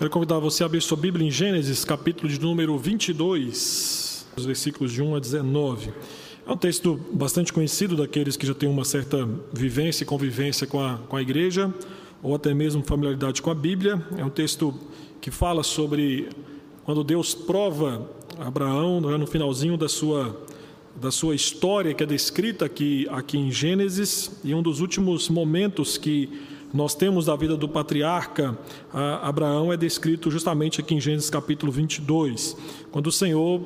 Quero convidar você a abrir sua Bíblia em Gênesis, capítulo de número 22, os versículos de 1 a 19. É um texto bastante conhecido daqueles que já têm uma certa vivência e convivência com a, com a igreja, ou até mesmo familiaridade com a Bíblia. É um texto que fala sobre quando Deus prova Abraão no finalzinho da sua da sua história que é descrita aqui, aqui em Gênesis, e um dos últimos momentos que nós temos da vida do patriarca Abraão é descrito justamente aqui em Gênesis capítulo 22, quando o Senhor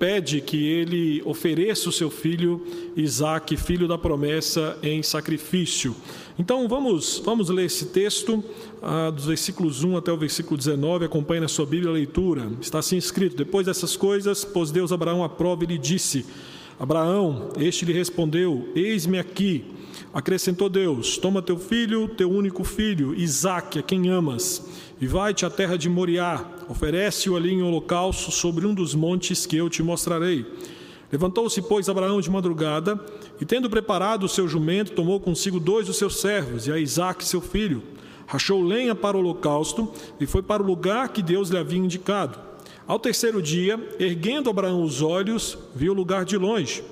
pede que ele ofereça o seu filho Isaque, filho da promessa, em sacrifício. Então vamos, vamos ler esse texto, ah, dos versículos 1 até o versículo 19, acompanhe na sua Bíblia a leitura. Está assim escrito: Depois dessas coisas, pôs Deus Abraão à prova e lhe disse: Abraão, este lhe respondeu: Eis-me aqui. Acrescentou Deus: Toma teu filho, teu único filho, Isaque, a quem amas, e vai-te à terra de Moriá, oferece-o ali em holocausto sobre um dos montes que eu te mostrarei. Levantou-se, pois, Abraão de madrugada, e tendo preparado o seu jumento, tomou consigo dois dos seus servos, e a Isaque, seu filho. Rachou lenha para o holocausto, e foi para o lugar que Deus lhe havia indicado. Ao terceiro dia, erguendo Abraão os olhos, viu o lugar de longe.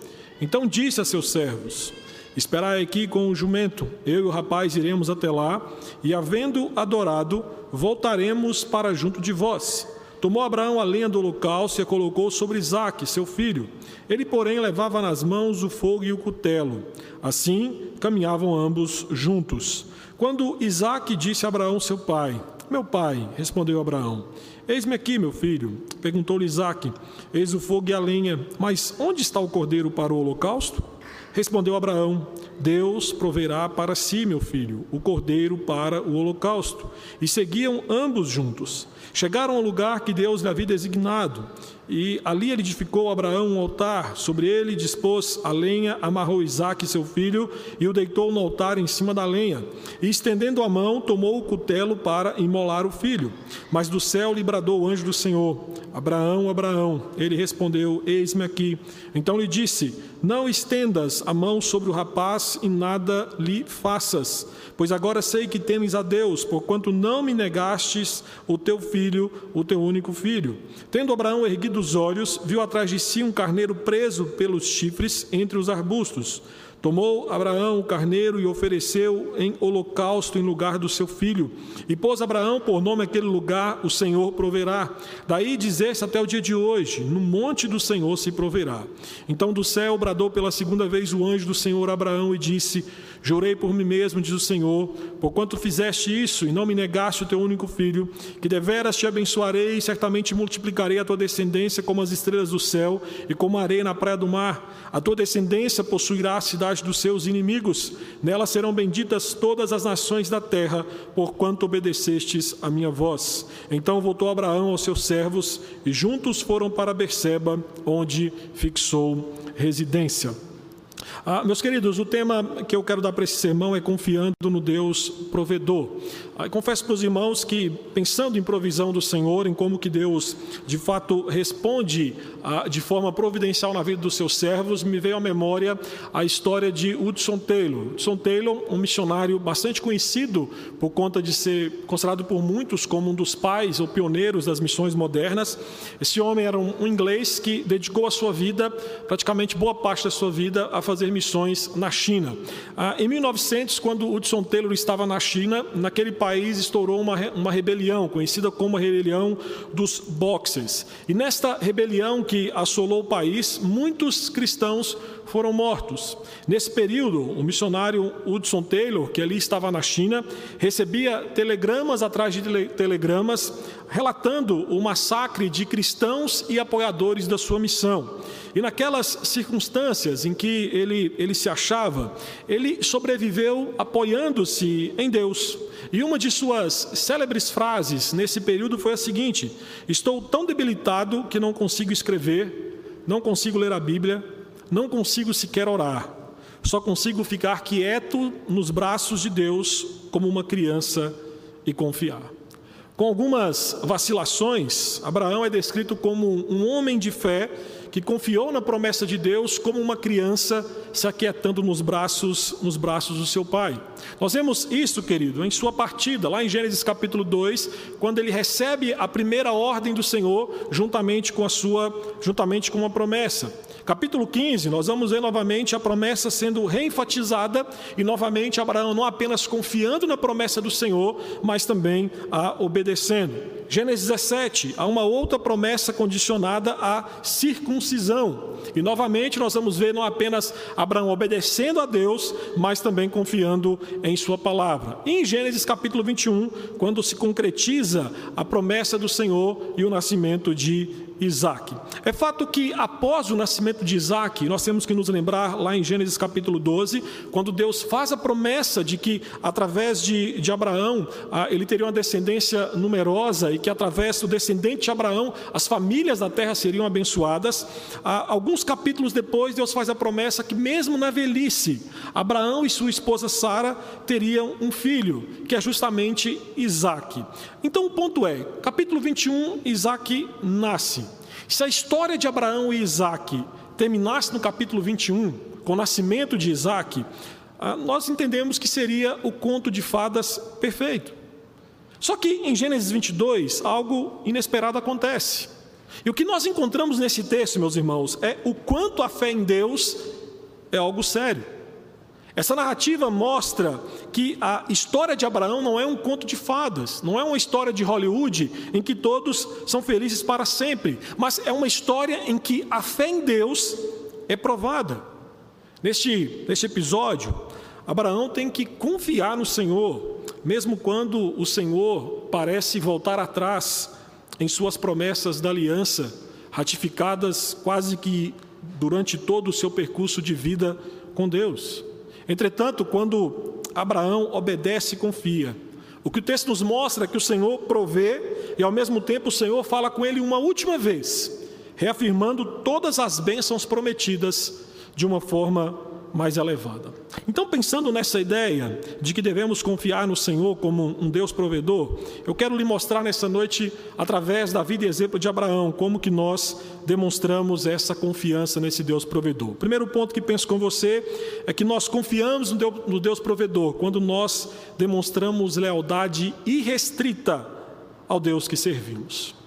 Então disse a seus servos: Esperai aqui com o jumento, eu e o rapaz iremos até lá, e havendo adorado, voltaremos para junto de vós. Tomou Abraão a lenha do holocausto e a colocou sobre Isaque, seu filho. Ele, porém, levava nas mãos o fogo e o cutelo. Assim, caminhavam ambos juntos. Quando Isaque disse a Abraão, seu pai, Meu pai, respondeu Abraão, Eis-me aqui, meu filho. Perguntou-lhe Isaque, Eis o fogo e a lenha, mas onde está o cordeiro para o holocausto? Respondeu Abraão: Deus proverá para si, meu filho, o cordeiro para o holocausto. E seguiam ambos juntos. Chegaram ao lugar que Deus lhe havia designado, e ali edificou Abraão um altar. Sobre ele dispôs a lenha, amarrou Isaque, seu filho, e o deitou no altar em cima da lenha. E estendendo a mão, tomou o cutelo para imolar o filho. Mas do céu lhe bradou o anjo do Senhor: Abraão, Abraão. Ele respondeu: Eis-me aqui. Então lhe disse: Não estendas a mão sobre o rapaz e nada lhe faças Pois agora sei que temes a Deus, porquanto não me negastes o teu filho, o teu único filho. Tendo Abraão erguido os olhos, viu atrás de si um carneiro preso pelos chifres entre os arbustos. Tomou Abraão o carneiro e ofereceu em holocausto em lugar do seu filho. E pôs Abraão por nome aquele lugar, o Senhor proverá. Daí dizer-se até o dia de hoje: No monte do Senhor se proverá. Então do céu bradou pela segunda vez o anjo do Senhor Abraão e disse: Jurei por mim mesmo, diz o Senhor, porquanto fizeste isso e não me negaste o teu único filho, que deveras te abençoarei e certamente multiplicarei a tua descendência como as estrelas do céu e como a areia na praia do mar. A tua descendência possuirá a cidade dos seus inimigos, nela serão benditas todas as nações da terra, porquanto obedecestes a minha voz. Então voltou Abraão aos seus servos e juntos foram para Berseba, onde fixou residência. Ah, meus queridos, o tema que eu quero dar para esse sermão é confiando no Deus provedor. Ah, confesso para os irmãos que, pensando em provisão do Senhor, em como que Deus de fato responde de forma providencial na vida dos seus servos, me veio à memória a história de Hudson Taylor. Hudson Taylor, um missionário bastante conhecido por conta de ser considerado por muitos como um dos pais ou pioneiros das missões modernas. Esse homem era um inglês que dedicou a sua vida, praticamente boa parte da sua vida, a fazer missões na China. Ah, em 1900, quando Hudson Taylor estava na China, naquele país estourou uma, uma rebelião, conhecida como a rebelião dos Boxers. E nesta rebelião que assolou o país, muitos cristãos foram mortos. Nesse período, o missionário Hudson Taylor, que ali estava na China, recebia telegramas atrás de telegramas relatando o massacre de cristãos e apoiadores da sua missão. E naquelas circunstâncias em que ele, ele se achava, ele sobreviveu apoiando-se em Deus. E uma de suas célebres frases nesse período foi a seguinte: Estou tão debilitado que não consigo escrever, não consigo ler a Bíblia, não consigo sequer orar, só consigo ficar quieto nos braços de Deus como uma criança e confiar. Com algumas vacilações, Abraão é descrito como um homem de fé que confiou na promessa de Deus como uma criança se aquietando nos braços, nos braços do seu pai. Nós vemos isso, querido, em sua partida, lá em Gênesis capítulo 2, quando ele recebe a primeira ordem do Senhor juntamente com a sua, juntamente com uma promessa. Capítulo 15, nós vamos ver novamente a promessa sendo reenfatizada e novamente Abraão não apenas confiando na promessa do Senhor, mas também a obedecendo. Gênesis 17, há uma outra promessa condicionada à circuncisão. E novamente nós vamos ver não apenas Abraão obedecendo a Deus, mas também confiando em Sua palavra. E em Gênesis capítulo 21, quando se concretiza a promessa do Senhor e o nascimento de Isaac. É fato que após o nascimento de Isaac, nós temos que nos lembrar lá em Gênesis capítulo 12, quando Deus faz a promessa de que através de, de Abraão ah, ele teria uma descendência numerosa e que através do descendente de Abraão as famílias da terra seriam abençoadas. Ah, alguns capítulos depois, Deus faz a promessa que mesmo na velhice, Abraão e sua esposa Sara teriam um filho, que é justamente Isaac. Então o ponto é, capítulo 21, Isaac nasce. Se a história de Abraão e Isaac terminasse no capítulo 21, com o nascimento de Isaac, ah, nós entendemos que seria o conto de fadas perfeito. Só que em Gênesis 22, algo inesperado acontece. E o que nós encontramos nesse texto, meus irmãos, é o quanto a fé em Deus é algo sério. Essa narrativa mostra que a história de Abraão não é um conto de fadas, não é uma história de Hollywood em que todos são felizes para sempre, mas é uma história em que a fé em Deus é provada. Neste, neste episódio, Abraão tem que confiar no Senhor, mesmo quando o Senhor parece voltar atrás em suas promessas da aliança, ratificadas quase que durante todo o seu percurso de vida com Deus. Entretanto, quando Abraão obedece e confia, o que o texto nos mostra é que o Senhor provê e ao mesmo tempo o Senhor fala com ele uma última vez, reafirmando todas as bênçãos prometidas de uma forma mais elevada. Então, pensando nessa ideia de que devemos confiar no Senhor como um Deus provedor, eu quero lhe mostrar nessa noite, através da vida e exemplo de Abraão, como que nós demonstramos essa confiança nesse Deus provedor. O primeiro ponto que penso com você é que nós confiamos no Deus, provedor quando nós demonstramos lealdade irrestrita ao Deus que servimos.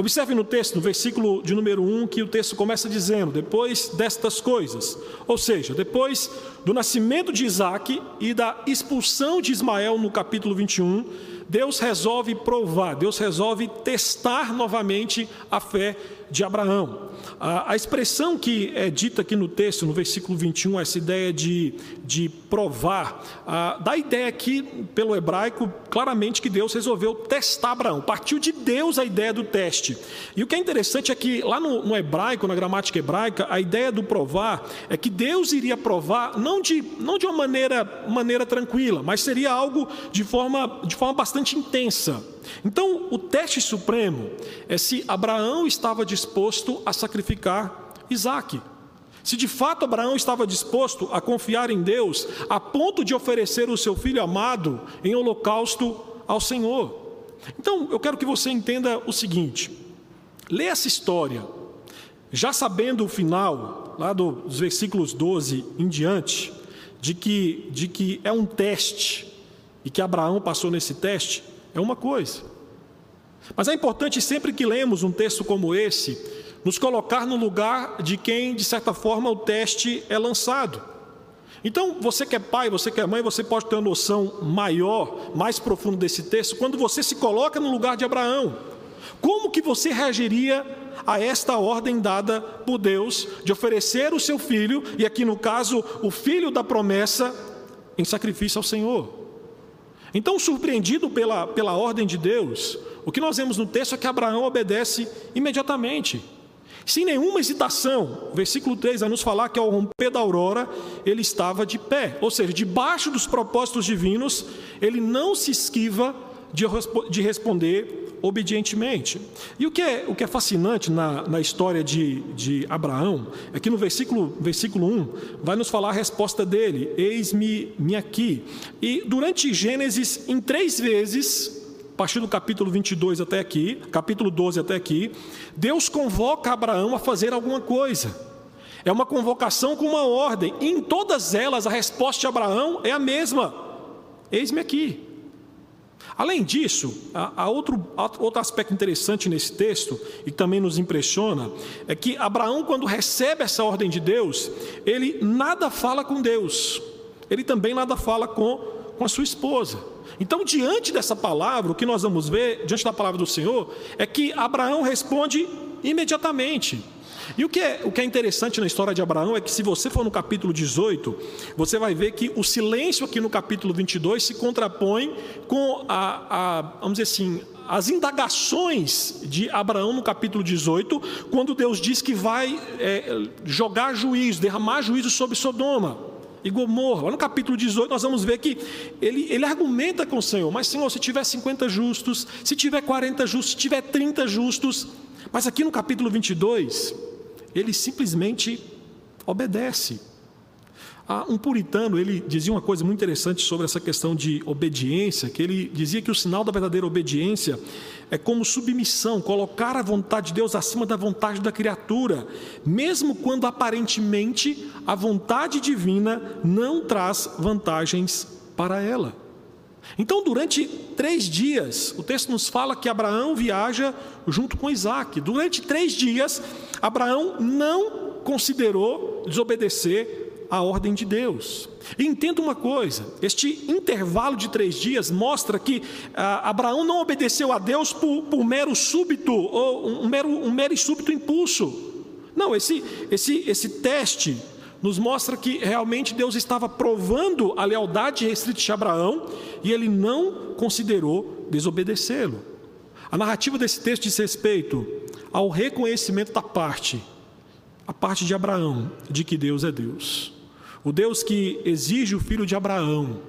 Observe no texto, no versículo de número 1, que o texto começa dizendo: depois destas coisas, ou seja, depois do nascimento de Isaac e da expulsão de Ismael no capítulo 21, Deus resolve provar, Deus resolve testar novamente a fé de Abraão. A, a, expressão que é dita aqui no texto, no versículo 21, essa ideia de, de provar, a, dá a ideia aqui, pelo hebraico, claramente que Deus resolveu testar Abraão. Partiu de Deus a ideia do teste. E o que é interessante é que lá no, no hebraico, na gramática hebraica, a ideia do provar é que Deus iria provar não de, não de uma maneira, maneira tranquila, mas seria algo de forma, de forma bastante intensa. Então, o teste supremo é se Abraão estava disposto a sacrificar Isaac. Se de fato Abraão estava disposto a confiar em Deus, a ponto de oferecer o seu filho amado em holocausto ao Senhor. Então, eu quero que você entenda o seguinte: lê essa história, já sabendo o final, lá dos versículos 12 em diante, de que, de que é um teste, e que Abraão passou nesse teste, é uma coisa. Mas é importante sempre que lemos um texto como esse, nos colocar no lugar de quem, de certa forma, o teste é lançado. Então, você que é pai, você que é mãe, você pode ter uma noção maior, mais profunda desse texto, quando você se coloca no lugar de Abraão. Como que você reagiria a esta ordem dada por Deus de oferecer o seu filho, e aqui no caso, o filho da promessa, em sacrifício ao Senhor? Então, surpreendido pela, pela ordem de Deus, o que nós vemos no texto é que Abraão obedece imediatamente, sem nenhuma hesitação. O versículo 3 vai nos falar que ao romper da aurora, ele estava de pé, ou seja, debaixo dos propósitos divinos, ele não se esquiva de, de responder obedientemente. E o que é, o que é fascinante na, na história de, de Abraão é que no versículo, versículo 1 vai nos falar a resposta dele: Eis-me aqui. E durante Gênesis, em três vezes, partir do capítulo 22 até aqui, capítulo 12 até aqui, Deus convoca Abraão a fazer alguma coisa. É uma convocação com uma ordem, e em todas elas a resposta de Abraão é a mesma: eis-me aqui. Além disso, há outro, outro aspecto interessante nesse texto, e também nos impressiona, é que Abraão, quando recebe essa ordem de Deus, ele nada fala com Deus, ele também nada fala com, com a sua esposa. Então, diante dessa palavra, o que nós vamos ver, diante da palavra do Senhor, é que Abraão responde imediatamente. E o que, é, o que é interessante na história de Abraão é que, se você for no capítulo 18, você vai ver que o silêncio aqui no capítulo 22 se contrapõe com a, a vamos dizer assim, as indagações de Abraão no capítulo 18, quando Deus diz que vai é, jogar juízo, derramar juízo sobre Sodoma e Gomorra. Lá no capítulo 18 nós vamos ver que ele, ele argumenta com o Senhor, mas Senhor, se tiver 50 justos, se tiver 40 justos, se tiver 30 justos, mas aqui no capítulo 22, ele simplesmente obedece. Ah, um puritano, ele dizia uma coisa muito interessante sobre essa questão de obediência, que ele dizia que o sinal da verdadeira obediência é como submissão, colocar a vontade de Deus acima da vontade da criatura, mesmo quando aparentemente a vontade divina não traz vantagens para ela. Então, durante três dias, o texto nos fala que Abraão viaja junto com Isaac. Durante três dias, Abraão não considerou desobedecer a ordem de Deus. E entenda uma coisa: este intervalo de três dias mostra que ah, Abraão não obedeceu a Deus por, por mero súbito, ou um mero, um mero e súbito impulso. Não, esse, esse, esse teste nos mostra que realmente Deus estava provando a lealdade restrita de Abraão e ele não considerou desobedecê-lo. A narrativa desse texto diz respeito ao reconhecimento da parte, a parte de Abraão, de que Deus é Deus. O Deus que exige o filho de Abraão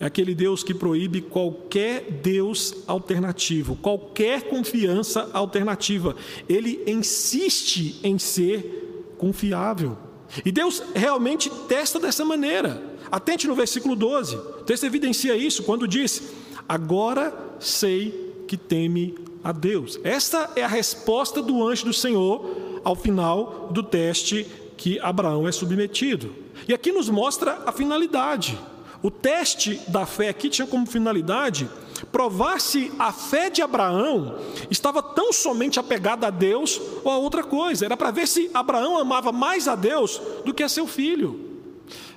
é aquele Deus que proíbe qualquer Deus alternativo, qualquer confiança alternativa. Ele insiste em ser confiável. E Deus realmente testa dessa maneira. Atente no versículo 12. O texto evidencia isso quando diz: Agora sei que teme a Deus. Esta é a resposta do anjo do Senhor ao final do teste que Abraão é submetido. E aqui nos mostra a finalidade. O teste da fé aqui tinha como finalidade provar se a fé de Abraão estava tão somente apegada a Deus ou a outra coisa. Era para ver se Abraão amava mais a Deus do que a seu filho.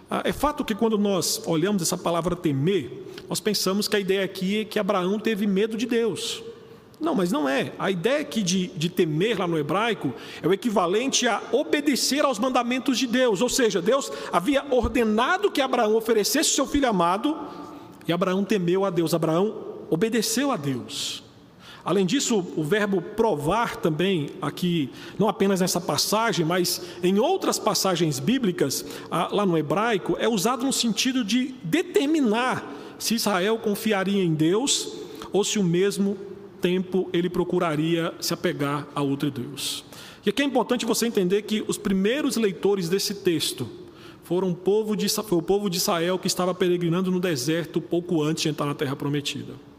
Ah, é fato que quando nós olhamos essa palavra temer, nós pensamos que a ideia aqui é que Abraão teve medo de Deus. Não, mas não é. A ideia aqui de, de temer lá no hebraico é o equivalente a obedecer aos mandamentos de Deus. Ou seja, Deus havia ordenado que Abraão oferecesse seu filho amado e Abraão temeu a Deus. Abraão obedeceu a Deus. Além disso, o verbo provar também, aqui, não apenas nessa passagem, mas em outras passagens bíblicas, lá no hebraico, é usado no sentido de determinar se Israel confiaria em Deus ou se o mesmo tempo ele procuraria se apegar a outro Deus. E aqui é importante você entender que os primeiros leitores desse texto foram o povo de, foi o povo de Israel que estava peregrinando no deserto pouco antes de entrar na terra prometida.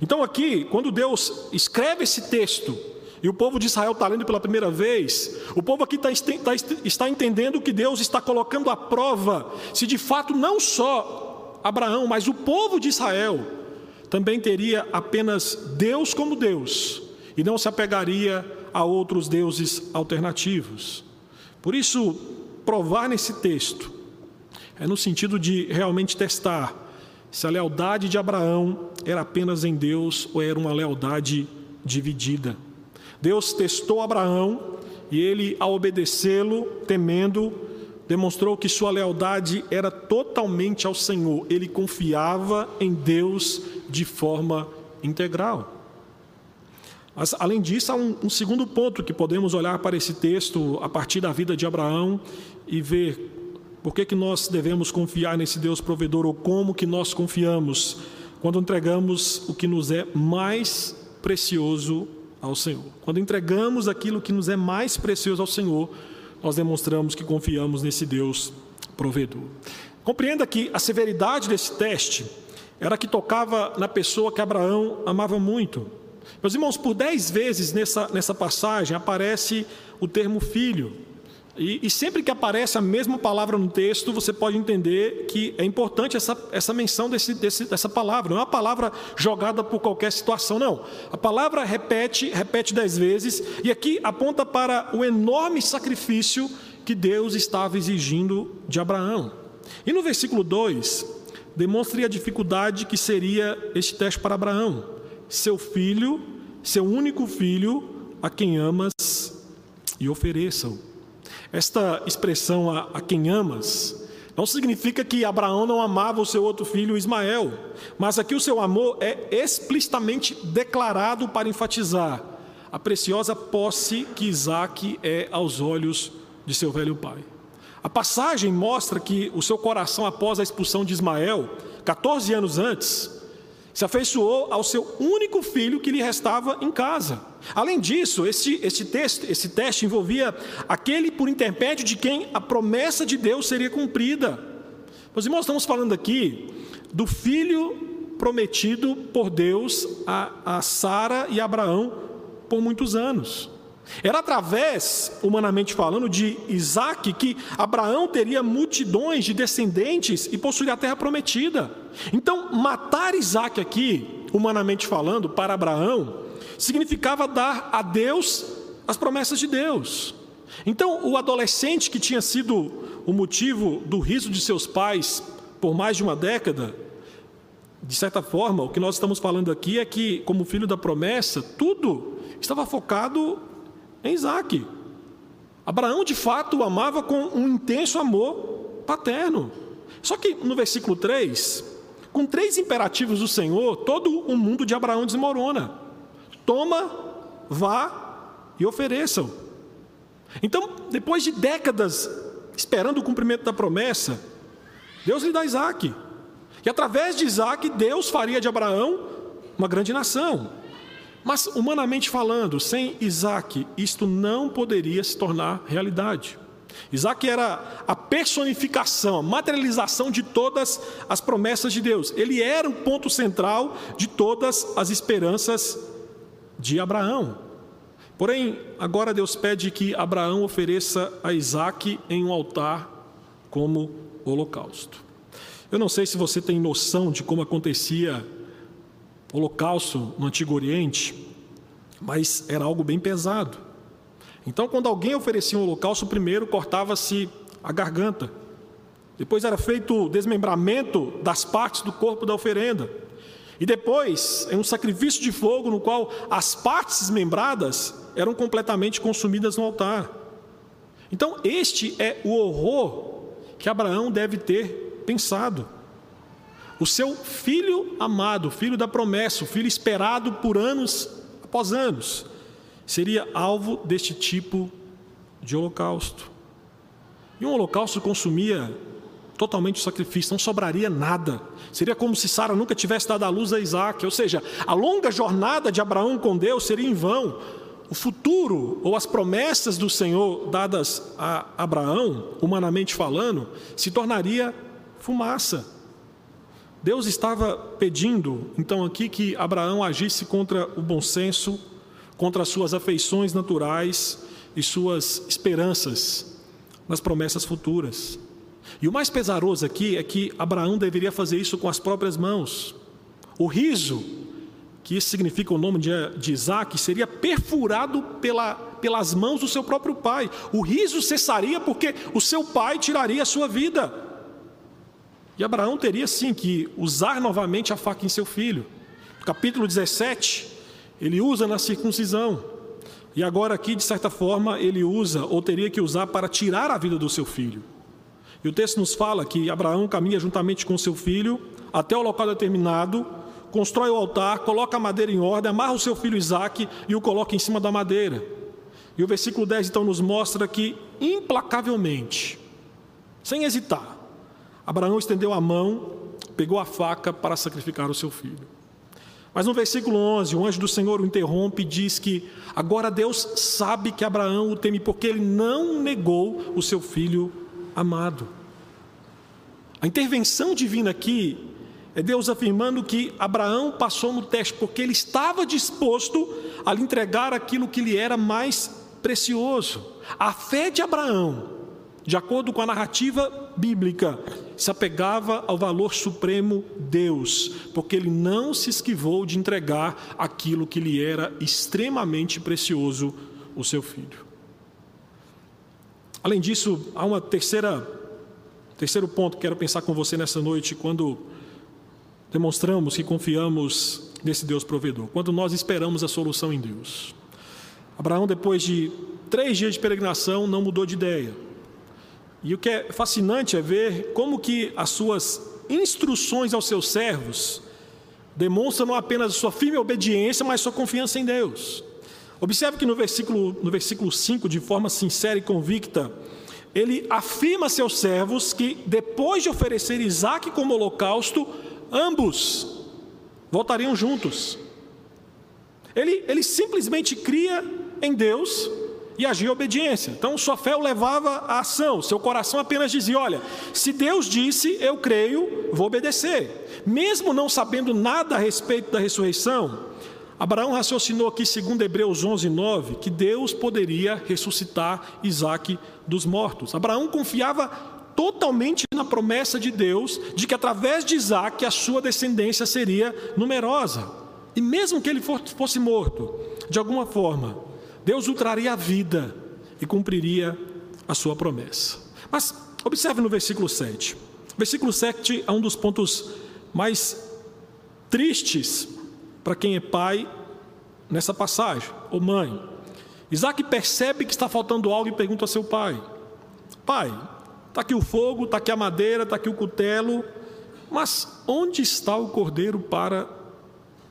Então, aqui, quando Deus escreve esse texto, e o povo de Israel está lendo pela primeira vez, o povo aqui está, está, está entendendo que Deus está colocando à prova se de fato não só Abraão, mas o povo de Israel também teria apenas Deus como Deus e não se apegaria a outros deuses alternativos. Por isso, provar nesse texto é no sentido de realmente testar se a lealdade de Abraão era apenas em Deus ou era uma lealdade dividida. Deus testou Abraão e ele, ao obedecê-lo, temendo, demonstrou que sua lealdade era totalmente ao Senhor. Ele confiava em Deus de forma integral. Mas, além disso, há um, um segundo ponto que podemos olhar para esse texto a partir da vida de Abraão e ver por que, que nós devemos confiar nesse Deus provedor ou como que nós confiamos quando entregamos o que nos é mais precioso ao Senhor? Quando entregamos aquilo que nos é mais precioso ao Senhor, nós demonstramos que confiamos nesse Deus provedor. Compreenda que a severidade desse teste era que tocava na pessoa que Abraão amava muito. Meus irmãos, por dez vezes nessa, nessa passagem aparece o termo filho. E, e, sempre que aparece a mesma palavra no texto, você pode entender que é importante essa, essa menção desse, desse, dessa palavra. Não é uma palavra jogada por qualquer situação, não. A palavra repete, repete dez vezes, e aqui aponta para o enorme sacrifício que Deus estava exigindo de Abraão. E no versículo 2, demonstra a dificuldade que seria este teste para Abraão. Seu filho, seu único filho, a quem amas, e ofereçam. Esta expressão a, a quem amas não significa que Abraão não amava o seu outro filho Ismael, mas aqui o seu amor é explicitamente declarado para enfatizar a preciosa posse que Isaac é aos olhos de seu velho pai. A passagem mostra que o seu coração, após a expulsão de Ismael, 14 anos antes, se afeiçoou ao seu único filho que lhe restava em casa. Além disso, esse, esse, texto, esse teste envolvia aquele por intermédio de quem a promessa de Deus seria cumprida. Meus irmãos, estamos falando aqui do filho prometido por Deus a, a Sara e Abraão por muitos anos. Era através, humanamente falando, de Isaac que Abraão teria multidões de descendentes e possuiria a terra prometida. Então, matar Isaac aqui, humanamente falando, para Abraão, significava dar a Deus as promessas de Deus. Então, o adolescente que tinha sido o motivo do riso de seus pais por mais de uma década, de certa forma, o que nós estamos falando aqui é que, como filho da promessa, tudo estava focado em Isaac. Abraão, de fato, o amava com um intenso amor paterno. Só que no versículo 3, com três imperativos do Senhor, todo o mundo de Abraão desmorona: toma, vá e ofereçam. Então, depois de décadas esperando o cumprimento da promessa, Deus lhe dá Isaac. E através de Isaac, Deus faria de Abraão uma grande nação. Mas, humanamente falando, sem Isaac, isto não poderia se tornar realidade. Isaac era a personificação, a materialização de todas as promessas de Deus. Ele era o ponto central de todas as esperanças de Abraão. Porém, agora Deus pede que Abraão ofereça a Isaac em um altar como holocausto. Eu não sei se você tem noção de como acontecia holocausto no Antigo Oriente, mas era algo bem pesado. Então, quando alguém oferecia um holocausto, primeiro cortava-se a garganta, depois era feito o desmembramento das partes do corpo da oferenda, e depois é um sacrifício de fogo no qual as partes desmembradas eram completamente consumidas no altar. Então, este é o horror que Abraão deve ter pensado. O seu filho amado, filho da promessa, o filho esperado por anos após anos, seria alvo deste tipo de holocausto. E um holocausto consumia totalmente o sacrifício, não sobraria nada. Seria como se Sara nunca tivesse dado a luz a Isaac, ou seja, a longa jornada de Abraão com Deus seria em vão. O futuro ou as promessas do Senhor dadas a Abraão, humanamente falando, se tornaria fumaça. Deus estava pedindo, então, aqui que Abraão agisse contra o bom senso, contra as suas afeições naturais e suas esperanças nas promessas futuras. E o mais pesaroso aqui é que Abraão deveria fazer isso com as próprias mãos. O riso, que isso significa o nome de, de Isaac, seria perfurado pela, pelas mãos do seu próprio pai. O riso cessaria porque o seu pai tiraria a sua vida. E Abraão teria sim que usar novamente a faca em seu filho. No capítulo 17, ele usa na circuncisão. E agora, aqui, de certa forma, ele usa, ou teria que usar, para tirar a vida do seu filho. E o texto nos fala que Abraão caminha juntamente com seu filho até o local determinado, constrói o altar, coloca a madeira em ordem, amarra o seu filho Isaque e o coloca em cima da madeira. E o versículo 10 então nos mostra que, implacavelmente, sem hesitar, Abraão estendeu a mão, pegou a faca para sacrificar o seu filho. Mas no versículo 11, o anjo do Senhor o interrompe e diz que agora Deus sabe que Abraão o teme porque ele não negou o seu filho amado. A intervenção divina aqui É Deus afirmando que Abraão passou no teste porque ele estava disposto a lhe entregar aquilo que lhe era mais precioso. A fé de Abraão, de acordo com a narrativa bíblica, se apegava ao valor supremo Deus, porque ele não se esquivou de entregar aquilo que lhe era extremamente precioso, o seu filho. Além disso, há uma terceira terceiro ponto que quero pensar com você nessa noite, quando demonstramos que confiamos nesse Deus provedor, quando nós esperamos a solução em Deus. Abraão, depois de três dias de peregrinação, não mudou de ideia. E o que é fascinante é ver como que as suas instruções aos seus servos demonstram não apenas sua firme obediência, mas sua confiança em Deus. Observe que no versículo, no versículo 5, de forma sincera e convicta, ele afirma a seus servos que depois de oferecer Isaac como holocausto, ambos voltariam juntos. Ele, ele simplesmente cria em Deus e agia em obediência. Então, sua fé o levava à ação, seu coração apenas dizia: Olha, se Deus disse, eu creio, vou obedecer. Mesmo não sabendo nada a respeito da ressurreição, Abraão raciocinou aqui, segundo Hebreus 11, 9, que Deus poderia ressuscitar Isaac dos mortos. Abraão confiava totalmente na promessa de Deus de que através de Isaac a sua descendência seria numerosa. E mesmo que ele fosse morto, de alguma forma, Deus o traria à vida e cumpriria a sua promessa. Mas observe no versículo 7. O versículo 7 é um dos pontos mais tristes para quem é pai nessa passagem, ou mãe. Isaac percebe que está faltando algo e pergunta a seu pai: Pai, Está aqui o fogo, está aqui a madeira, está aqui o cutelo, mas onde está o cordeiro para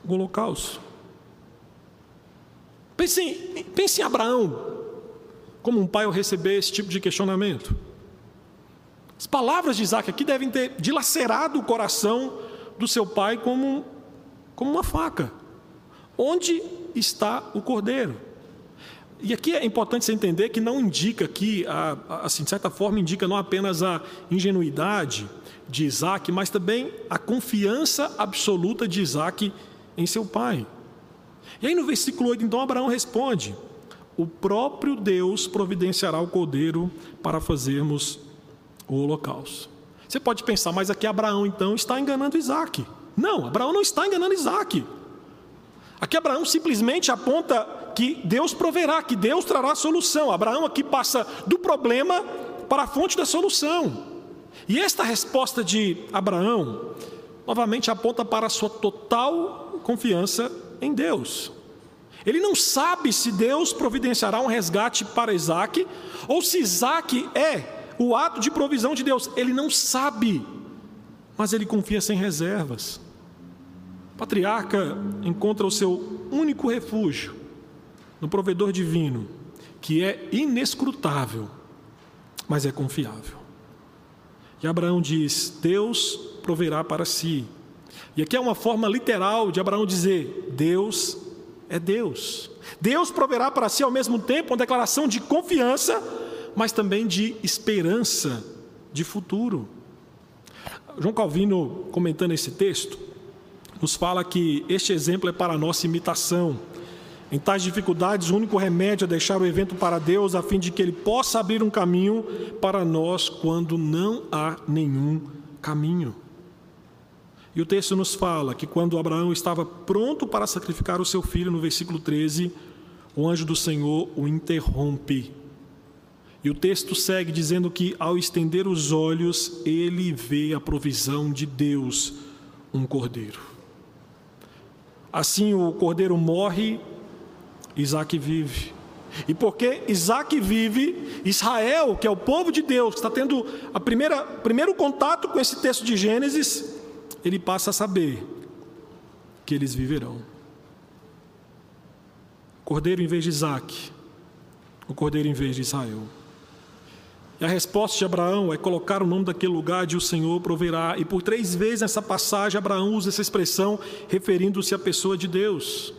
o holocausto? Pense em, pense em Abraão, como um pai ao receber esse tipo de questionamento. As palavras de Isaac aqui devem ter dilacerado o coração do seu pai como, como uma faca. Onde está o cordeiro? E aqui é importante você entender que não indica aqui, assim, de certa forma, indica não apenas a ingenuidade de Isaac, mas também a confiança absoluta de Isaac em seu pai. E aí no versículo 8, então, Abraão responde: O próprio Deus providenciará o cordeiro para fazermos o holocausto. Você pode pensar, mas aqui Abraão então está enganando Isaac. Não, Abraão não está enganando Isaac. Aqui Abraão simplesmente aponta que Deus proverá, que Deus trará a solução. Abraão aqui passa do problema para a fonte da solução. E esta resposta de Abraão, novamente aponta para a sua total confiança em Deus. Ele não sabe se Deus providenciará um resgate para Isaac, ou se Isaac é o ato de provisão de Deus. Ele não sabe, mas ele confia sem reservas. Patriarca encontra o seu único refúgio no provedor divino, que é inescrutável, mas é confiável. E Abraão diz: Deus proverá para si. E aqui é uma forma literal de Abraão dizer: Deus é Deus. Deus proverá para si ao mesmo tempo uma declaração de confiança, mas também de esperança de futuro. João Calvino, comentando esse texto, nos fala que este exemplo é para a nossa imitação. Em tais dificuldades, o único remédio é deixar o evento para Deus, a fim de que Ele possa abrir um caminho para nós quando não há nenhum caminho. E o texto nos fala que quando Abraão estava pronto para sacrificar o seu filho, no versículo 13, o anjo do Senhor o interrompe. E o texto segue dizendo que, ao estender os olhos, ele vê a provisão de Deus, um cordeiro. Assim o cordeiro morre, Isaac vive. E porque Isaac vive, Israel, que é o povo de Deus, que está tendo a primeira primeiro contato com esse texto de Gênesis, ele passa a saber que eles viverão. Cordeiro em vez de Isaac, o cordeiro em vez de Israel. E a resposta de Abraão é colocar o nome daquele lugar de o Senhor proverá. E por três vezes nessa passagem, Abraão usa essa expressão referindo-se à pessoa de Deus.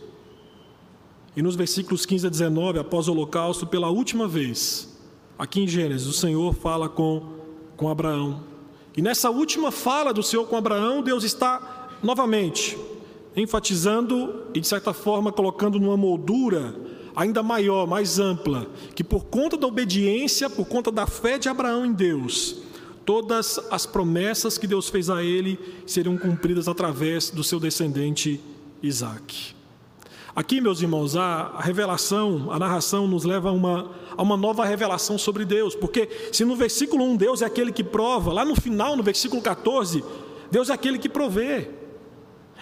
E nos versículos 15 a 19, após o holocausto, pela última vez, aqui em Gênesis, o Senhor fala com, com Abraão. E nessa última fala do Senhor com Abraão, Deus está novamente, enfatizando e de certa forma colocando numa moldura ainda maior, mais ampla, que por conta da obediência, por conta da fé de Abraão em Deus, todas as promessas que Deus fez a ele seriam cumpridas através do seu descendente Isaac. Aqui, meus irmãos, a revelação, a narração nos leva a uma, a uma nova revelação sobre Deus, porque se no versículo 1 Deus é aquele que prova, lá no final, no versículo 14, Deus é aquele que provê.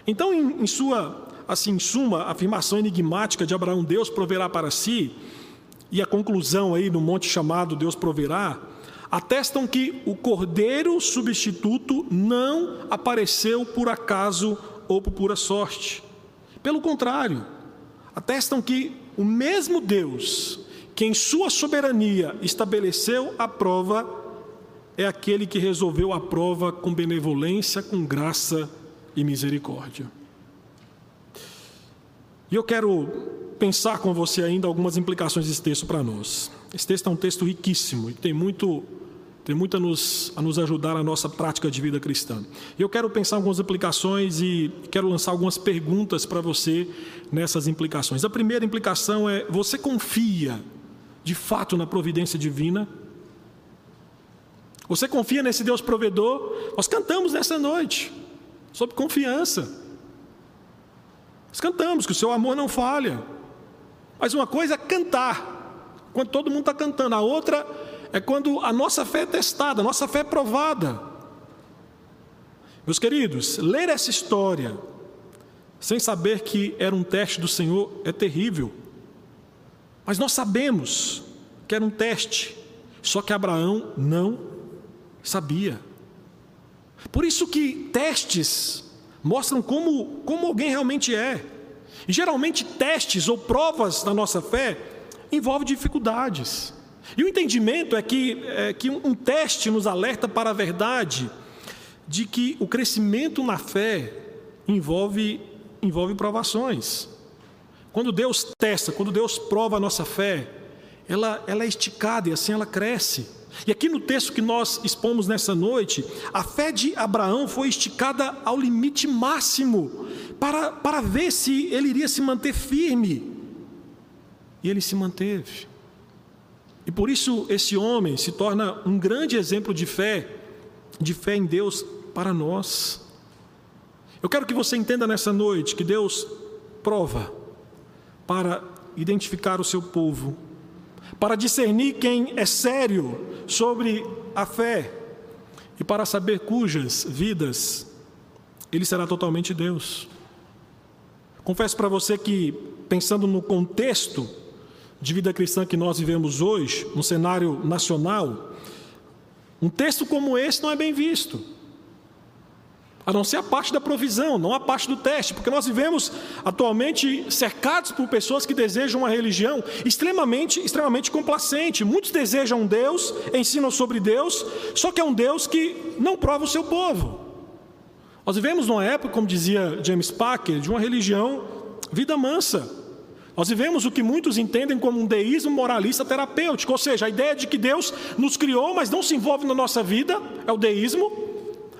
Então, em, em sua assim, em suma, a afirmação enigmática de Abraão, Deus proverá para si, e a conclusão aí no monte chamado Deus proverá, atestam que o cordeiro substituto não apareceu por acaso ou por pura sorte. Pelo contrário, atestam que o mesmo Deus, que em sua soberania estabeleceu a prova, é aquele que resolveu a prova com benevolência, com graça e misericórdia. E eu quero pensar com você ainda algumas implicações desse texto para nós. Esse texto é um texto riquíssimo e tem muito, tem muito a, nos, a nos ajudar na nossa prática de vida cristã. E eu quero pensar algumas implicações e quero lançar algumas perguntas para você nessas implicações. A primeira implicação é: você confia de fato na providência divina? Você confia nesse Deus provedor? Nós cantamos nessa noite sobre confiança. Nós cantamos que o seu amor não falha. Mas uma coisa é cantar, quando todo mundo está cantando. A outra é quando a nossa fé é testada, a nossa fé é provada. Meus queridos, ler essa história sem saber que era um teste do Senhor é terrível. Mas nós sabemos que era um teste, só que Abraão não sabia. Por isso que testes mostram como, como alguém realmente é. E geralmente testes ou provas da nossa fé envolvem dificuldades. E o entendimento é que, é que um teste nos alerta para a verdade de que o crescimento na fé envolve, envolve provações. Quando Deus testa, quando Deus prova a nossa fé, ela, ela é esticada e assim ela cresce. E aqui no texto que nós expomos nessa noite, a fé de Abraão foi esticada ao limite máximo para, para ver se ele iria se manter firme. E ele se manteve. E por isso esse homem se torna um grande exemplo de fé, de fé em Deus para nós. Eu quero que você entenda nessa noite que Deus prova para identificar o seu povo para discernir quem é sério sobre a fé e para saber cujas vidas ele será totalmente Deus. Confesso para você que, pensando no contexto de vida cristã que nós vivemos hoje, no cenário nacional, um texto como esse não é bem visto a não ser a parte da provisão, não a parte do teste, porque nós vivemos atualmente cercados por pessoas que desejam uma religião extremamente, extremamente complacente. Muitos desejam Deus, ensinam sobre Deus, só que é um Deus que não prova o seu povo. Nós vivemos numa época, como dizia James Packer, de uma religião vida mansa. Nós vivemos o que muitos entendem como um deísmo moralista terapêutico, ou seja, a ideia de que Deus nos criou, mas não se envolve na nossa vida, é o deísmo.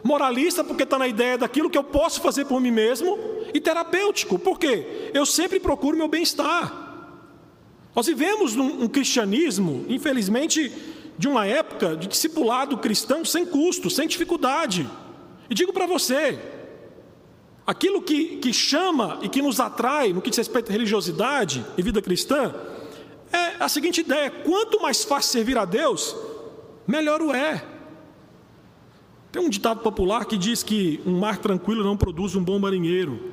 Moralista, porque está na ideia daquilo que eu posso fazer por mim mesmo, e terapêutico, por quê? Eu sempre procuro meu bem-estar. Nós vivemos num um cristianismo, infelizmente, de uma época de discipulado cristão sem custo, sem dificuldade. E digo para você, aquilo que, que chama e que nos atrai no que diz respeito à religiosidade e vida cristã, é a seguinte ideia: quanto mais fácil servir a Deus, melhor o é. Tem um ditado popular que diz que um mar tranquilo não produz um bom marinheiro.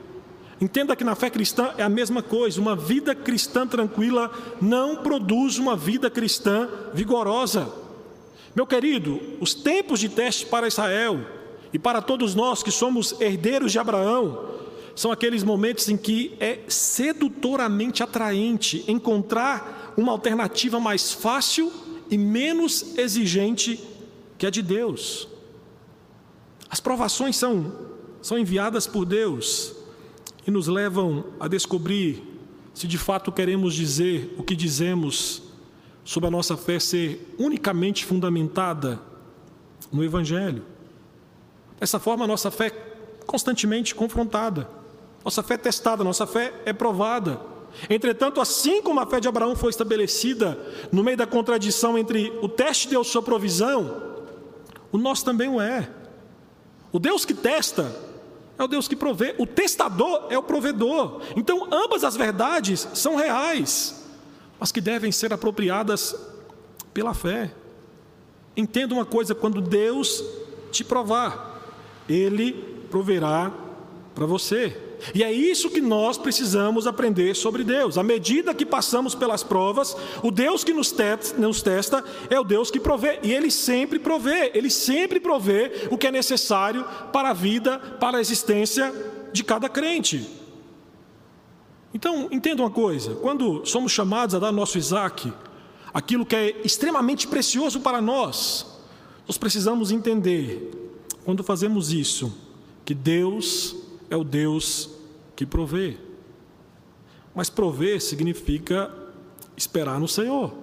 Entenda que na fé cristã é a mesma coisa. Uma vida cristã tranquila não produz uma vida cristã vigorosa. Meu querido, os tempos de teste para Israel e para todos nós que somos herdeiros de Abraão são aqueles momentos em que é sedutoramente atraente encontrar uma alternativa mais fácil e menos exigente que a de Deus. As provações são, são enviadas por Deus e nos levam a descobrir se de fato queremos dizer o que dizemos sobre a nossa fé ser unicamente fundamentada no Evangelho. Dessa forma, a nossa fé constantemente confrontada. Nossa fé é testada, nossa fé é provada. Entretanto, assim como a fé de Abraão foi estabelecida no meio da contradição entre o teste de Deus sua provisão, o nosso também o é. O Deus que testa é o Deus que provê, o testador é o provedor. Então, ambas as verdades são reais, mas que devem ser apropriadas pela fé. Entenda uma coisa: quando Deus te provar, Ele proverá para você. E é isso que nós precisamos aprender sobre Deus. À medida que passamos pelas provas, o Deus que nos, testa é o Deus que provê. E Ele sempre provê, Ele sempre provê o que é necessário para a vida, para a existência de cada crente. Então, entenda uma coisa: quando somos chamados a dar nosso Isaac, aquilo que é extremamente precioso para nós, nós precisamos entender, quando fazemos isso, que Deus é o Deus que provê. Mas prover significa esperar no Senhor.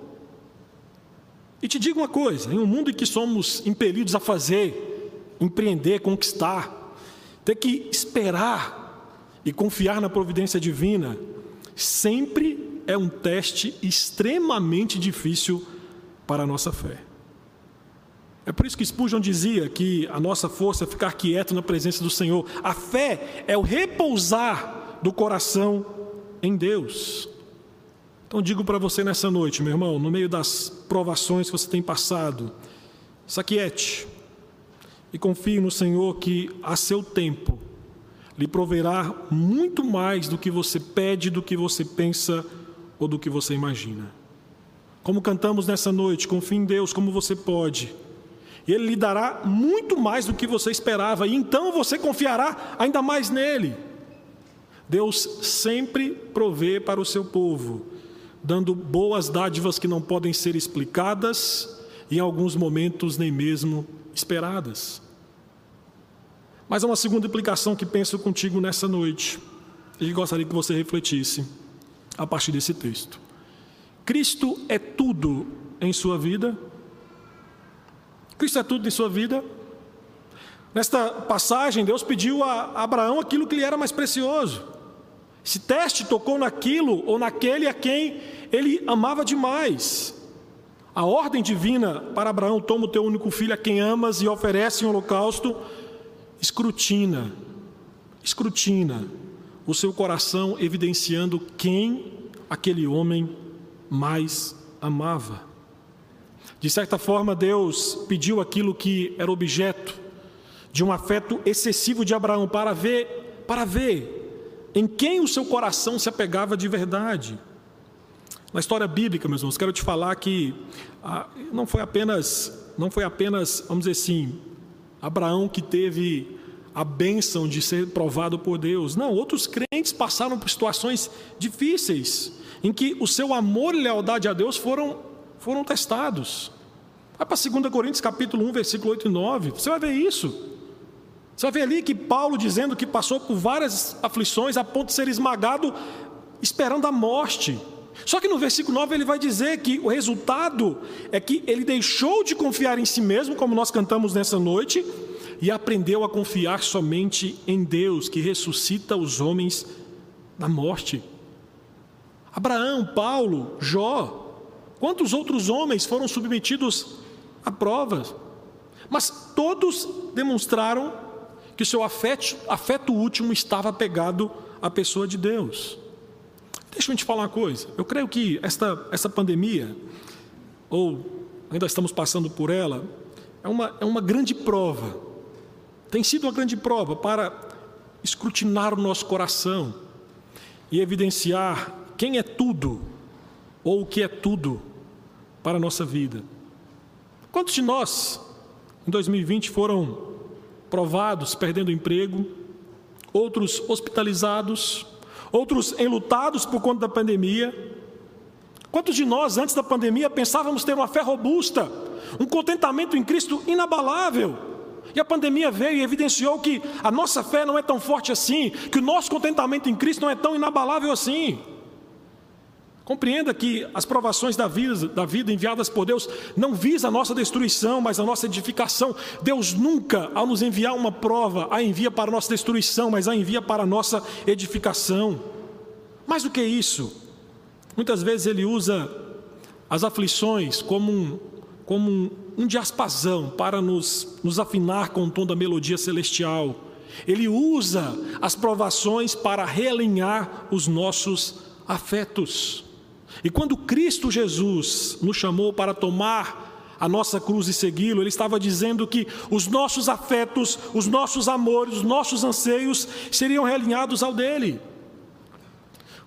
E te digo uma coisa: em um mundo em que somos impelidos a fazer, empreender, conquistar, ter que esperar e confiar na providência divina, sempre é um teste extremamente difícil para a nossa fé. É por isso que Spurgeon dizia que a nossa força é ficar quieto na presença do Senhor. A fé é o repousar do coração em Deus. Então digo para você nessa noite, meu irmão, no meio das provações que você tem passado, saquiete e confie no Senhor que a seu tempo lhe proverá muito mais do que você pede, do que você pensa ou do que você imagina. Como cantamos nessa noite, confie em Deus como você pode Ele lhe dará muito mais do que você esperava, e então você confiará ainda mais nele. Deus sempre provê para o seu povo, dando boas dádivas que não podem ser explicadas e em alguns momentos nem mesmo esperadas. Mas há uma segunda implicação que penso contigo nessa noite, e gostaria que você refletisse a partir desse texto. Cristo é tudo em sua vida? Cristo é tudo em sua vida. Nesta passagem, Deus pediu a Abraão aquilo que lhe era mais precioso. Esse teste tocou naquilo ou naquele a quem ele amava demais. A ordem divina para Abraão: toma o teu único filho a quem amas e oferece um holocausto, escrutina, escrutina o seu coração, evidenciando quem aquele homem mais amava. De certa forma, Deus pediu aquilo que era objeto de um afeto excessivo de Abraão para ver, para ver em quem o seu coração se apegava de verdade. Na história bíblica, meus irmãos, quero te falar que ah, não foi apenas, não foi apenas, vamos dizer assim, Abraão que teve a bênção de ser provado por Deus. Não, outros crentes passaram por situações difíceis em que o seu amor e lealdade a Deus foram foram testados. Vai para 2 Coríntios capítulo 1, versículo 8 e 9, você vai ver isso. Você vai ver ali que Paulo dizendo que passou por várias aflições a ponto de ser esmagado, esperando a morte. Só que no versículo 9 ele vai dizer que o resultado é que ele deixou de confiar em si mesmo, como nós cantamos nessa noite, e aprendeu a confiar somente em Deus, que ressuscita os homens da morte. Abraão, Paulo, Jó, Quantos outros homens foram submetidos a provas? Mas todos demonstraram que seu afeto, afeto último estava apegado à pessoa de Deus. Deixa eu te falar uma coisa. Eu creio que esta, essa pandemia, ou ainda estamos passando por ela, é uma, é uma grande prova. Tem sido uma grande prova para escrutinar o nosso coração e evidenciar quem é tudo ou o que é tudo para a nossa vida. Quantos de nós, em 2020, foram provados perdendo emprego, outros hospitalizados, outros enlutados por conta da pandemia? Quantos de nós, antes da pandemia, pensávamos ter uma fé robusta, um contentamento em Cristo inabalável? E a pandemia veio e evidenciou que a nossa fé não é tão forte assim, que o nosso contentamento em Cristo não é tão inabalável assim. Compreenda que as provações da vida, da vida enviadas por Deus não visam a nossa destruição, mas a nossa edificação. Deus nunca, ao nos enviar uma prova, a envia para a nossa destruição, mas a envia para a nossa edificação. Mais do que isso, muitas vezes Ele usa as aflições como um, como um, um diaspasão para nos, nos afinar com o tom da melodia celestial. Ele usa as provações para realinhar os nossos afetos. E quando Cristo Jesus nos chamou para tomar a nossa cruz e segui-lo, ele estava dizendo que os nossos afetos, os nossos amores, os nossos anseios seriam realinhados ao dele.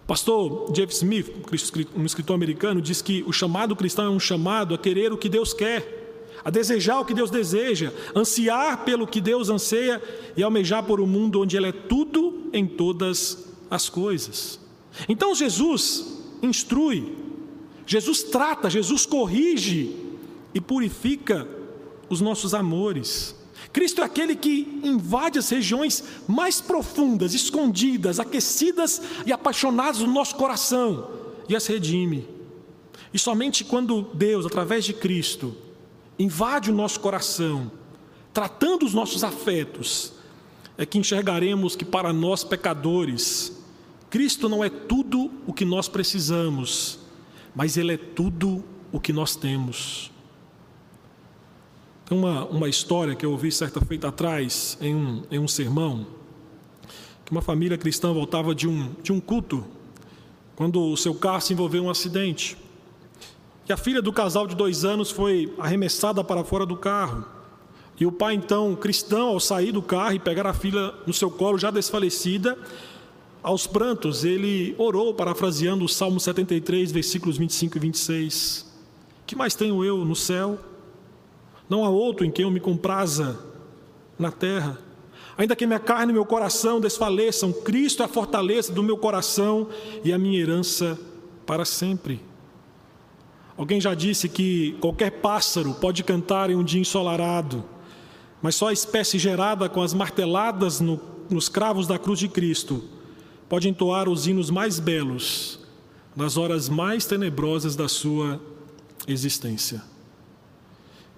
O pastor Jeff Smith, um escritor americano, diz que o chamado cristão é um chamado a querer o que Deus quer, a desejar o que Deus deseja, ansiar pelo que Deus anseia e almejar por um mundo onde Ele é tudo em todas as coisas. Então Jesus instrui, Jesus trata, Jesus corrige e purifica os nossos amores. Cristo é aquele que invade as regiões mais profundas, escondidas, aquecidas e apaixonadas do nosso coração e as redime. E somente quando Deus, através de Cristo, invade o nosso coração, tratando os nossos afetos, é que enxergaremos que para nós pecadores, Cristo não é tudo o que nós precisamos, mas Ele é tudo o que nós temos. Tem uma, uma história que eu ouvi certa feita atrás em um, em um sermão, que uma família cristã voltava de um, de um culto, quando o seu carro se envolveu em um acidente. E a filha do casal de dois anos foi arremessada para fora do carro. E o pai, então, cristão, ao sair do carro e pegar a filha no seu colo, já desfalecida, aos prantos, ele orou, parafraseando o Salmo 73, versículos 25 e 26. Que mais tenho eu no céu? Não há outro em quem eu me compraza na terra. Ainda que minha carne e meu coração desfaleçam, Cristo é a fortaleza do meu coração e a minha herança para sempre. Alguém já disse que qualquer pássaro pode cantar em um dia ensolarado, mas só a espécie gerada com as marteladas no, nos cravos da cruz de Cristo pode entoar os hinos mais belos nas horas mais tenebrosas da sua existência.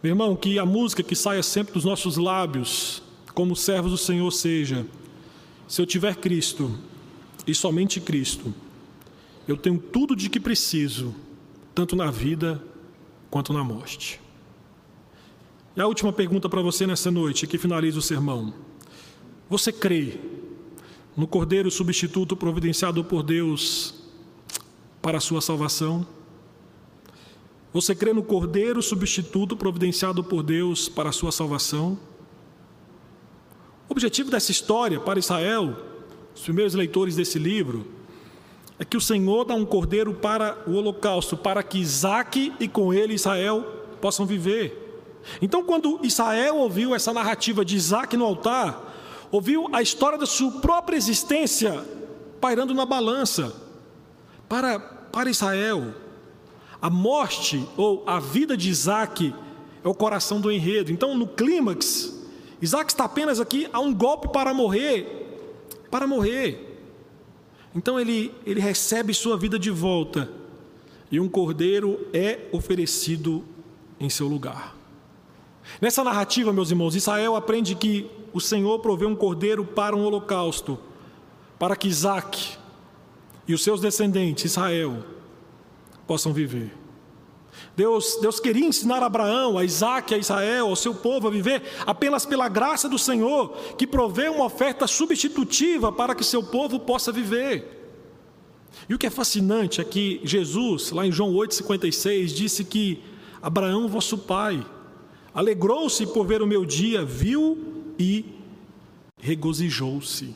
Meu irmão, que a música que saia sempre dos nossos lábios, como servos do Senhor, seja: se eu tiver Cristo e somente Cristo, eu tenho tudo de que preciso, tanto na vida quanto na morte. E a última pergunta para você nessa noite, que finaliza o sermão: Você crê no Cordeiro substituto providenciado por Deus para a sua salvação? Você crê no Cordeiro substituto providenciado por Deus para a sua salvação? O objetivo dessa história para Israel, os primeiros leitores desse livro, é que o Senhor dá um cordeiro para o holocausto, para que Isaac e com ele Israel possam viver. Então, quando Israel ouviu essa narrativa de Isaac no altar, ouviu a história da sua própria existência pairando na balança. Para, para Israel, a morte ou a vida de Isaac é o coração do enredo. Então, no clímax, Isaac está apenas aqui a um golpe para morrer. Para morrer. Então, ele, ele recebe sua vida de volta. E um cordeiro é oferecido em seu lugar. Nessa narrativa, meus irmãos, Israel aprende que o Senhor provê um cordeiro para um holocausto, para que Isaac e os seus descendentes, Israel, possam viver. Deus, Deus queria ensinar a Abraão, a Isaac, a Israel, ao seu povo a viver apenas pela graça do Senhor, que provê uma oferta substitutiva para que seu povo possa viver. E o que é fascinante é que Jesus, lá em João 8,56, disse que Abraão, vosso pai, alegrou-se por ver o meu dia, viu e regozijou-se.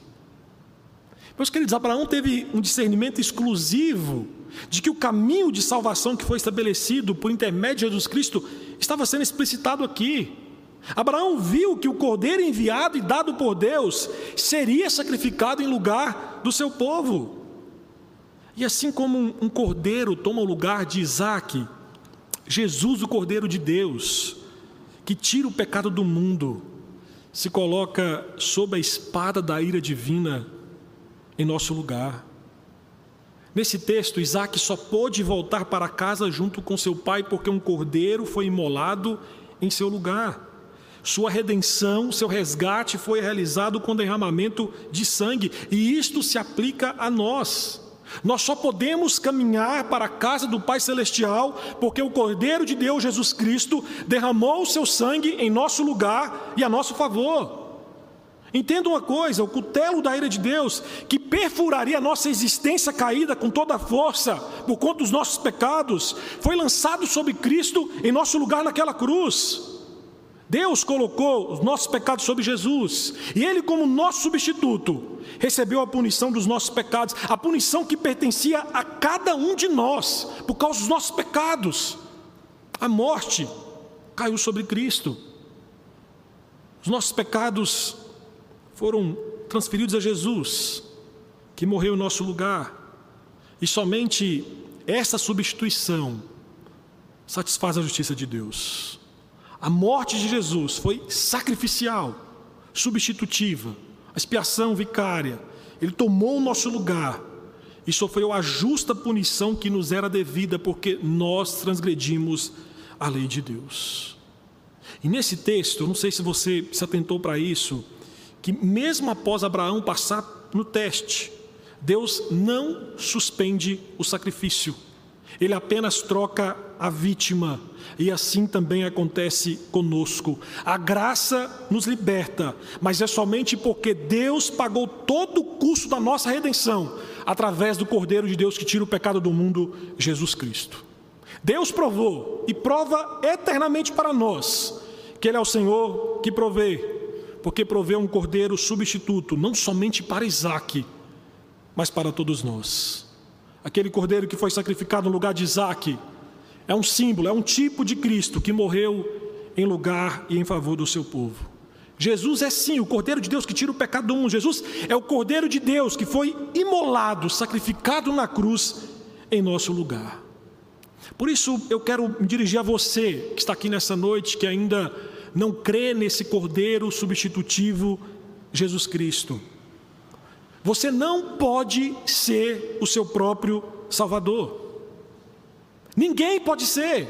Meus queridos, Abraão teve um discernimento exclusivo de que o caminho de salvação que foi estabelecido por intermédio de Jesus Cristo estava sendo explicitado aqui. Abraão viu que o cordeiro enviado e dado por Deus seria sacrificado em lugar do seu povo. E assim como um cordeiro toma o lugar de Isaac, Jesus, o cordeiro de Deus, que tira o pecado do mundo, se coloca sob a espada da ira divina em nosso lugar. Nesse texto, Isaac só pôde voltar para casa junto com seu pai porque um cordeiro foi imolado em seu lugar. Sua redenção, seu resgate foi realizado com derramamento de sangue, e isto se aplica a nós. Nós só podemos caminhar para a casa do Pai Celestial porque o Cordeiro de Deus, Jesus Cristo, derramou o seu sangue em nosso lugar e a nosso favor. Entenda uma coisa: o cutelo da ira de Deus, que perfuraria a nossa existência caída com toda a força por conta dos nossos pecados, foi lançado sobre Cristo em nosso lugar naquela cruz. Deus colocou os nossos pecados sobre Jesus, e Ele, como nosso substituto, recebeu a punição dos nossos pecados, a punição que pertencia a cada um de nós, por causa dos nossos pecados. A morte caiu sobre Cristo, os nossos pecados foram transferidos a Jesus, que morreu em nosso lugar, e somente essa substituição satisfaz a justiça de Deus. A morte de Jesus foi sacrificial, substitutiva, expiação vicária. Ele tomou o nosso lugar e sofreu a justa punição que nos era devida, porque nós transgredimos a lei de Deus. E nesse texto, não sei se você se atentou para isso, que mesmo após Abraão passar no teste, Deus não suspende o sacrifício, ele apenas troca a vítima, e assim também acontece conosco. A graça nos liberta, mas é somente porque Deus pagou todo o custo da nossa redenção, através do Cordeiro de Deus que tira o pecado do mundo, Jesus Cristo. Deus provou e prova eternamente para nós que Ele é o Senhor que provê porque proveu um cordeiro substituto, não somente para Isaac, mas para todos nós. Aquele cordeiro que foi sacrificado no lugar de Isaac é um símbolo, é um tipo de Cristo que morreu em lugar e em favor do seu povo. Jesus é sim o Cordeiro de Deus que tira o pecado do mundo. Jesus é o Cordeiro de Deus que foi imolado, sacrificado na cruz em nosso lugar. Por isso eu quero me dirigir a você que está aqui nessa noite, que ainda não crê nesse Cordeiro substitutivo, Jesus Cristo. Você não pode ser o seu próprio Salvador. Ninguém pode ser.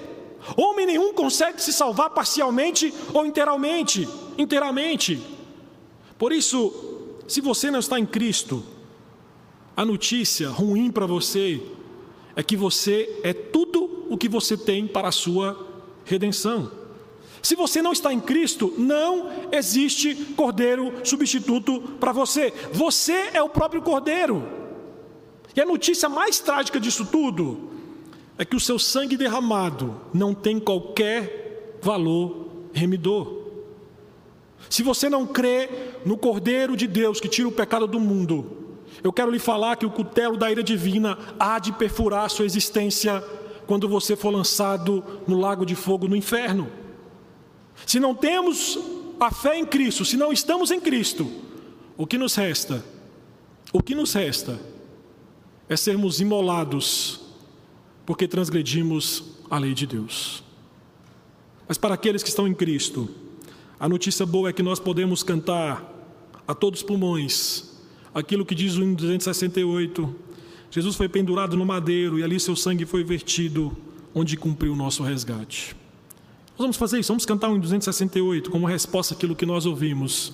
Homem nenhum consegue se salvar parcialmente ou inteiramente. Inteiramente. Por isso, se você não está em Cristo, a notícia ruim para você é que você é tudo o que você tem para a sua redenção. Se você não está em Cristo, não existe cordeiro substituto para você. Você é o próprio cordeiro. E a notícia mais trágica disso tudo é que o seu sangue derramado não tem qualquer valor remidor. Se você não crê no Cordeiro de Deus que tira o pecado do mundo, eu quero lhe falar que o cutelo da ira divina há de perfurar sua existência quando você for lançado no lago de fogo no inferno. Se não temos a fé em Cristo, se não estamos em Cristo, o que nos resta? O que nos resta é sermos imolados, porque transgredimos a lei de Deus. Mas para aqueles que estão em Cristo, a notícia boa é que nós podemos cantar a todos os pulmões aquilo que diz o hino 268. Jesus foi pendurado no madeiro e ali seu sangue foi vertido, onde cumpriu o nosso resgate. Nós vamos fazer isso, vamos cantar um 268 como resposta àquilo que nós ouvimos.